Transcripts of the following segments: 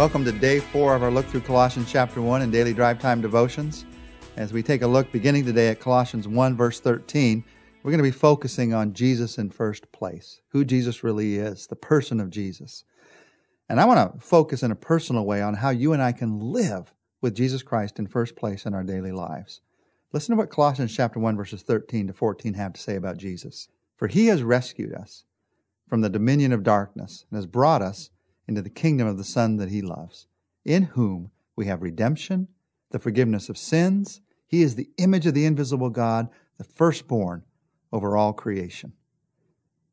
Welcome to day four of our look through Colossians chapter 1 and daily drive time devotions. As we take a look beginning today at Colossians 1, verse 13, we're going to be focusing on Jesus in first place, who Jesus really is, the person of Jesus. And I want to focus in a personal way on how you and I can live with Jesus Christ in first place in our daily lives. Listen to what Colossians chapter 1, verses 13 to 14 have to say about Jesus. For he has rescued us from the dominion of darkness and has brought us into the kingdom of the Son that he loves, in whom we have redemption, the forgiveness of sins. He is the image of the invisible God, the firstborn over all creation.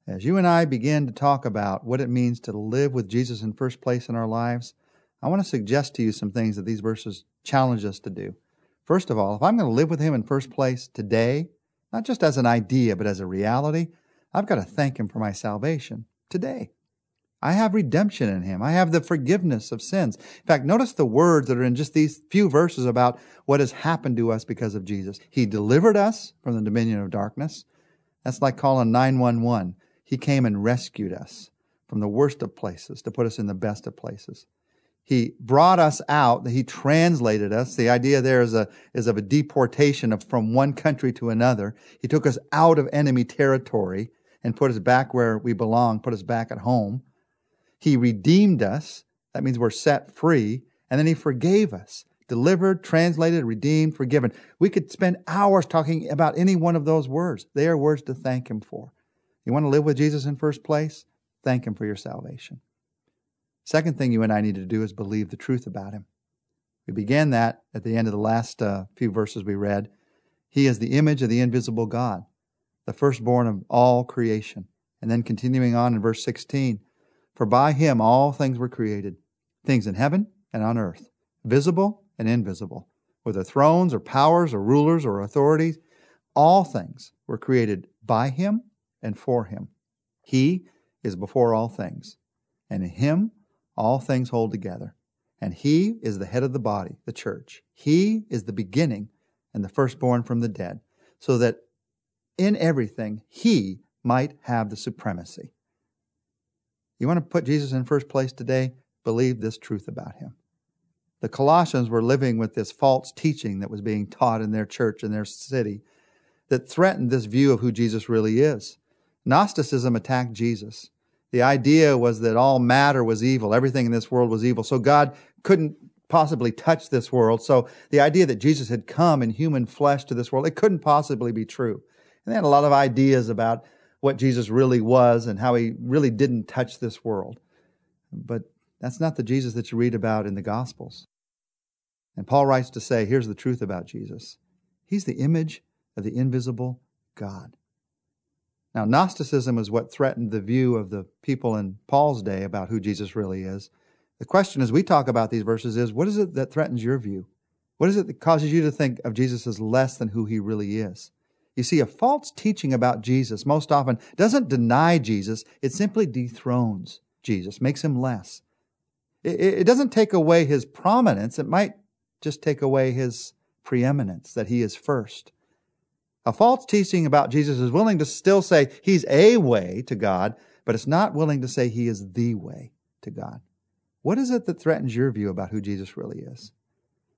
As you and I begin to talk about what it means to live with Jesus in first place in our lives, I want to suggest to you some things that these verses challenge us to do. First of all, if I'm going to live with Him in first place today, not just as an idea, but as a reality, I've got to thank Him for my salvation today. I have redemption in him. I have the forgiveness of sins. In fact, notice the words that are in just these few verses about what has happened to us because of Jesus. He delivered us from the dominion of darkness. That's like calling 911. He came and rescued us from the worst of places to put us in the best of places. He brought us out. He translated us. The idea there is a, is of a deportation of from one country to another. He took us out of enemy territory and put us back where we belong, put us back at home. He redeemed us. That means we're set free. And then He forgave us. Delivered, translated, redeemed, forgiven. We could spend hours talking about any one of those words. They are words to thank Him for. You want to live with Jesus in first place? Thank Him for your salvation. Second thing you and I need to do is believe the truth about Him. We began that at the end of the last uh, few verses we read. He is the image of the invisible God, the firstborn of all creation. And then continuing on in verse 16, for by him all things were created, things in heaven and on earth, visible and invisible, whether thrones or powers or rulers or authorities, all things were created by him and for him. He is before all things, and in him all things hold together. And he is the head of the body, the church. He is the beginning and the firstborn from the dead, so that in everything he might have the supremacy. You want to put Jesus in first place today? Believe this truth about him. The Colossians were living with this false teaching that was being taught in their church, in their city, that threatened this view of who Jesus really is. Gnosticism attacked Jesus. The idea was that all matter was evil, everything in this world was evil, so God couldn't possibly touch this world. So the idea that Jesus had come in human flesh to this world, it couldn't possibly be true. And they had a lot of ideas about what Jesus really was and how he really didn't touch this world. But that's not the Jesus that you read about in the Gospels. And Paul writes to say, here's the truth about Jesus He's the image of the invisible God. Now, Gnosticism is what threatened the view of the people in Paul's day about who Jesus really is. The question as we talk about these verses is what is it that threatens your view? What is it that causes you to think of Jesus as less than who he really is? You see, a false teaching about Jesus most often doesn't deny Jesus, it simply dethrones Jesus, makes him less. It, it doesn't take away his prominence, it might just take away his preeminence, that he is first. A false teaching about Jesus is willing to still say he's a way to God, but it's not willing to say he is the way to God. What is it that threatens your view about who Jesus really is?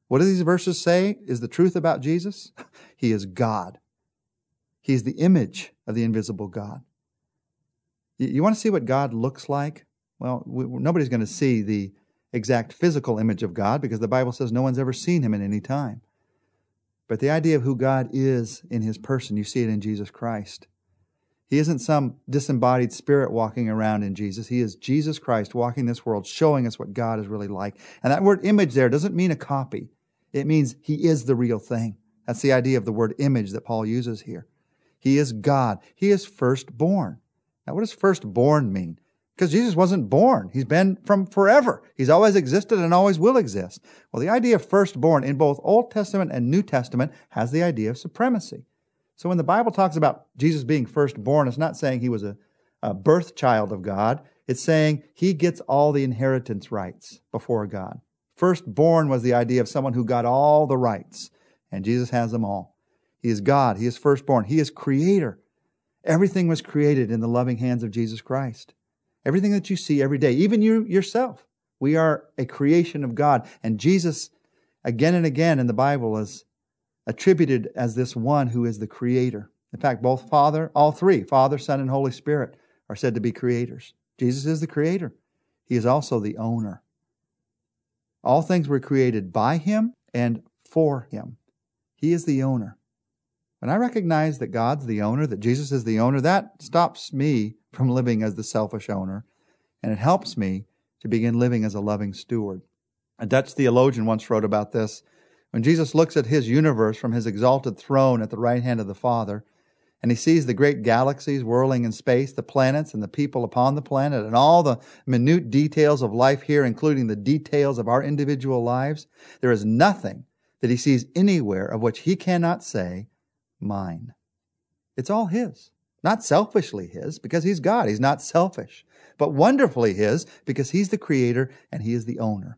What do these verses say is the truth about Jesus? He is God. He's the image of the invisible God. You want to see what God looks like? Well, we, nobody's going to see the exact physical image of God because the Bible says no one's ever seen him in any time. But the idea of who God is in his person, you see it in Jesus Christ. He isn't some disembodied spirit walking around in Jesus. He is Jesus Christ walking this world, showing us what God is really like. And that word image there doesn't mean a copy. It means he is the real thing. That's the idea of the word image that Paul uses here. He is God. He is firstborn. Now, what does firstborn mean? Because Jesus wasn't born. He's been from forever. He's always existed and always will exist. Well, the idea of firstborn in both Old Testament and New Testament has the idea of supremacy. So when the Bible talks about Jesus being firstborn, it's not saying he was a, a birth child of God. It's saying he gets all the inheritance rights before God. Firstborn was the idea of someone who got all the rights, and Jesus has them all. He is God. He is firstborn. He is creator. Everything was created in the loving hands of Jesus Christ. Everything that you see every day, even you yourself, We are a creation of God. And Jesus, again and again in the Bible, is attributed as this one who is the creator. In fact, both Father, all three, Father, Son, and Holy Spirit, are said to be creators. Jesus is the creator. He is also the owner. All things were created by him and for him. He is the owner. When I recognize that God's the owner, that Jesus is the owner, that stops me from living as the selfish owner, and it helps me to begin living as a loving steward. A Dutch theologian once wrote about this. When Jesus looks at his universe from his exalted throne at the right hand of the Father, and he sees the great galaxies whirling in space, the planets and the people upon the planet, and all the minute details of life here, including the details of our individual lives, there is nothing that he sees anywhere of which he cannot say, mine. It's all his. Not selfishly his, because he's God. He's not selfish. But wonderfully his, because he's the creator and he is the owner.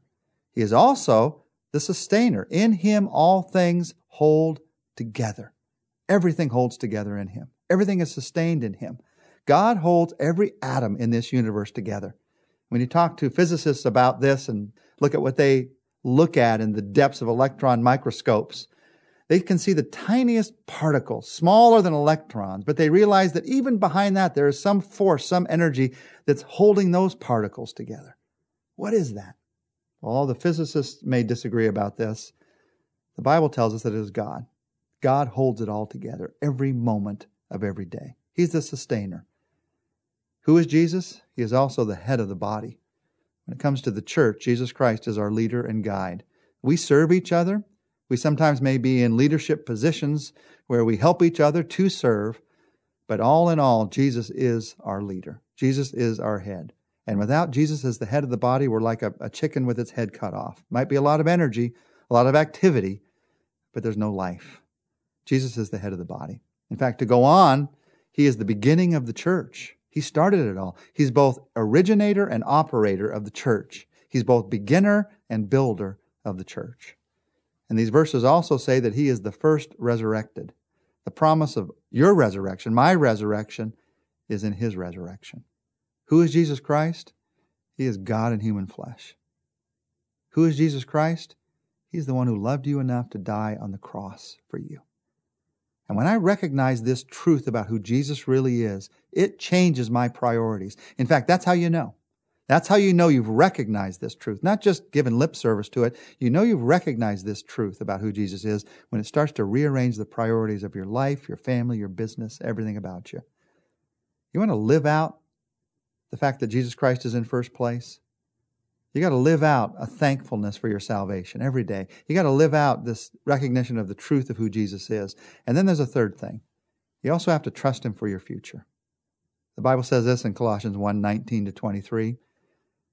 He is also the sustainer. In him all things hold together. Everything holds together in him. Everything is sustained in him. God holds every atom in this universe together. When you talk to physicists about this and look at what they look at in the depths of electron microscopes, they can see the tiniest particles, smaller than electrons, but they realize that even behind that, there is some force, some energy that's holding those particles together. What is that? Well, the physicists may disagree about this. The Bible tells us that it is God. God holds it all together every moment of every day. He's the sustainer. Who is Jesus? He is also the head of the body. When it comes to the church, Jesus Christ is our leader and guide. We serve each other. We sometimes may be in leadership positions where we help each other to serve, but all in all, Jesus is our leader. Jesus is our head. And without Jesus as the head of the body, we're like a, a chicken with its head cut off. Might be a lot of energy, a lot of activity, but there's no life. Jesus is the head of the body. In fact, to go on, he is the beginning of the church. He started it all. He's both originator and operator of the church. He's both beginner and builder of the church. And these verses also say that he is the first resurrected. The promise of your resurrection, my resurrection, is in his resurrection. Who is Jesus Christ? He is God in human flesh. Who is Jesus Christ? He's the one who loved you enough to die on the cross for you. And when I recognize this truth about who Jesus really is, it changes my priorities. In fact, that's how you know. That's how you know you've recognized this truth, not just given lip service to it. You know you've recognized this truth about who Jesus is when it starts to rearrange the priorities of your life, your family, your business, everything about you. You want to live out the fact that Jesus Christ is in first place? You got to live out a thankfulness for your salvation every day. You got to live out this recognition of the truth of who Jesus is. And then there's a third thing. You also have to trust him for your future. The Bible says this in Colossians 1 19 to 23.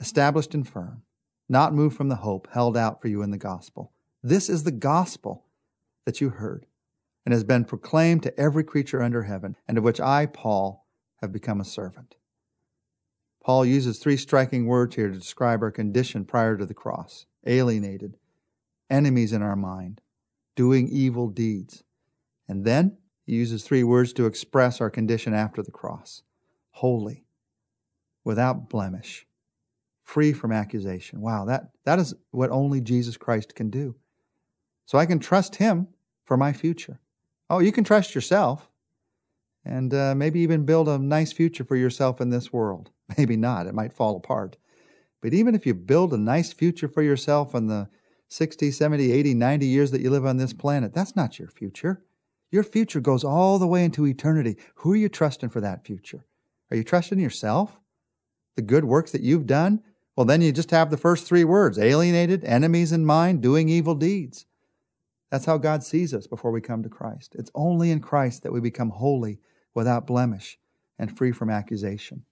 established and firm, not moved from the hope held out for you in the gospel. This is the gospel that you heard and has been proclaimed to every creature under heaven, and of which I, Paul, have become a servant. Paul uses three striking words here to describe our condition prior to the cross alienated, enemies in our mind, doing evil deeds. And then he uses three words to express our condition after the cross holy, without blemish, free from accusation. Wow, that, that is what only Jesus Christ can do. So I can trust him for my future. Oh, you can trust yourself and uh, maybe even build a nice future for yourself in this world. Maybe not, it might fall apart. But even if you build a nice future for yourself in the 60, 70, 80, 90 years that you live on this planet, that's not your future. Your future goes all the way into eternity. Who are you trusting for that future? Are you trusting yourself? The good works that you've done? Well, then you just have the first three words alienated, enemies in mind, doing evil deeds. That's how God sees us before we come to Christ. It's only in Christ that we become holy without blemish and free from accusation.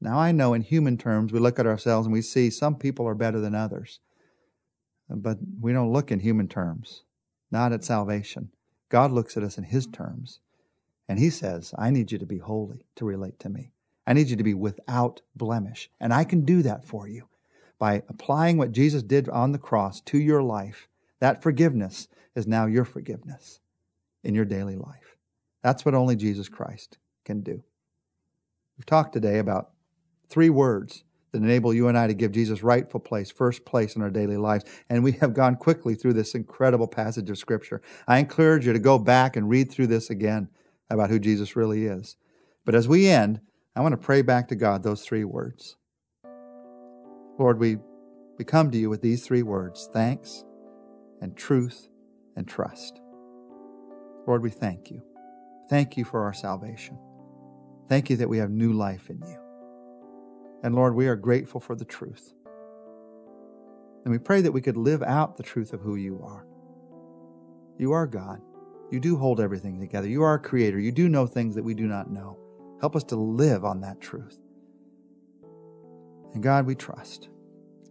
Now, I know in human terms, we look at ourselves and we see some people are better than others. But we don't look in human terms, not at salvation. God looks at us in His terms. And He says, I need you to be holy to relate to me. I need you to be without blemish. And I can do that for you by applying what Jesus did on the cross to your life. That forgiveness is now your forgiveness in your daily life. That's what only Jesus Christ can do. We've talked today about three words that enable you and I to give Jesus rightful place, first place in our daily lives. And we have gone quickly through this incredible passage of Scripture. I encourage you to go back and read through this again about who Jesus really is. But as we end, I want to pray back to God those three words. Lord, we, we come to you with these three words thanks and truth and trust. Lord, we thank you. Thank you for our salvation. Thank you that we have new life in you. And Lord, we are grateful for the truth. And we pray that we could live out the truth of who you are. You are God. You do hold everything together. You are a creator. You do know things that we do not know. Help us to live on that truth. And God, we trust.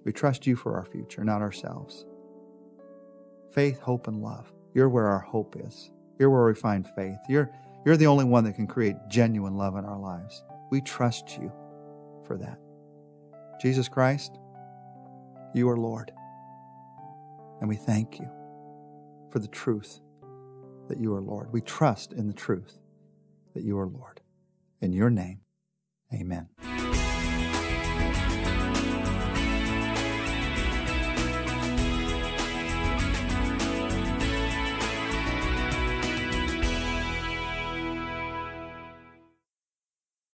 We trust you for our future, not ourselves. Faith, hope, and love. You're where our hope is. You're where we find faith. You're, you're the only one that can create genuine love in our lives. We trust you for that. Jesus Christ, you are Lord. And we thank you for the truth that you are Lord. We trust in the truth that you are Lord. In your name, amen.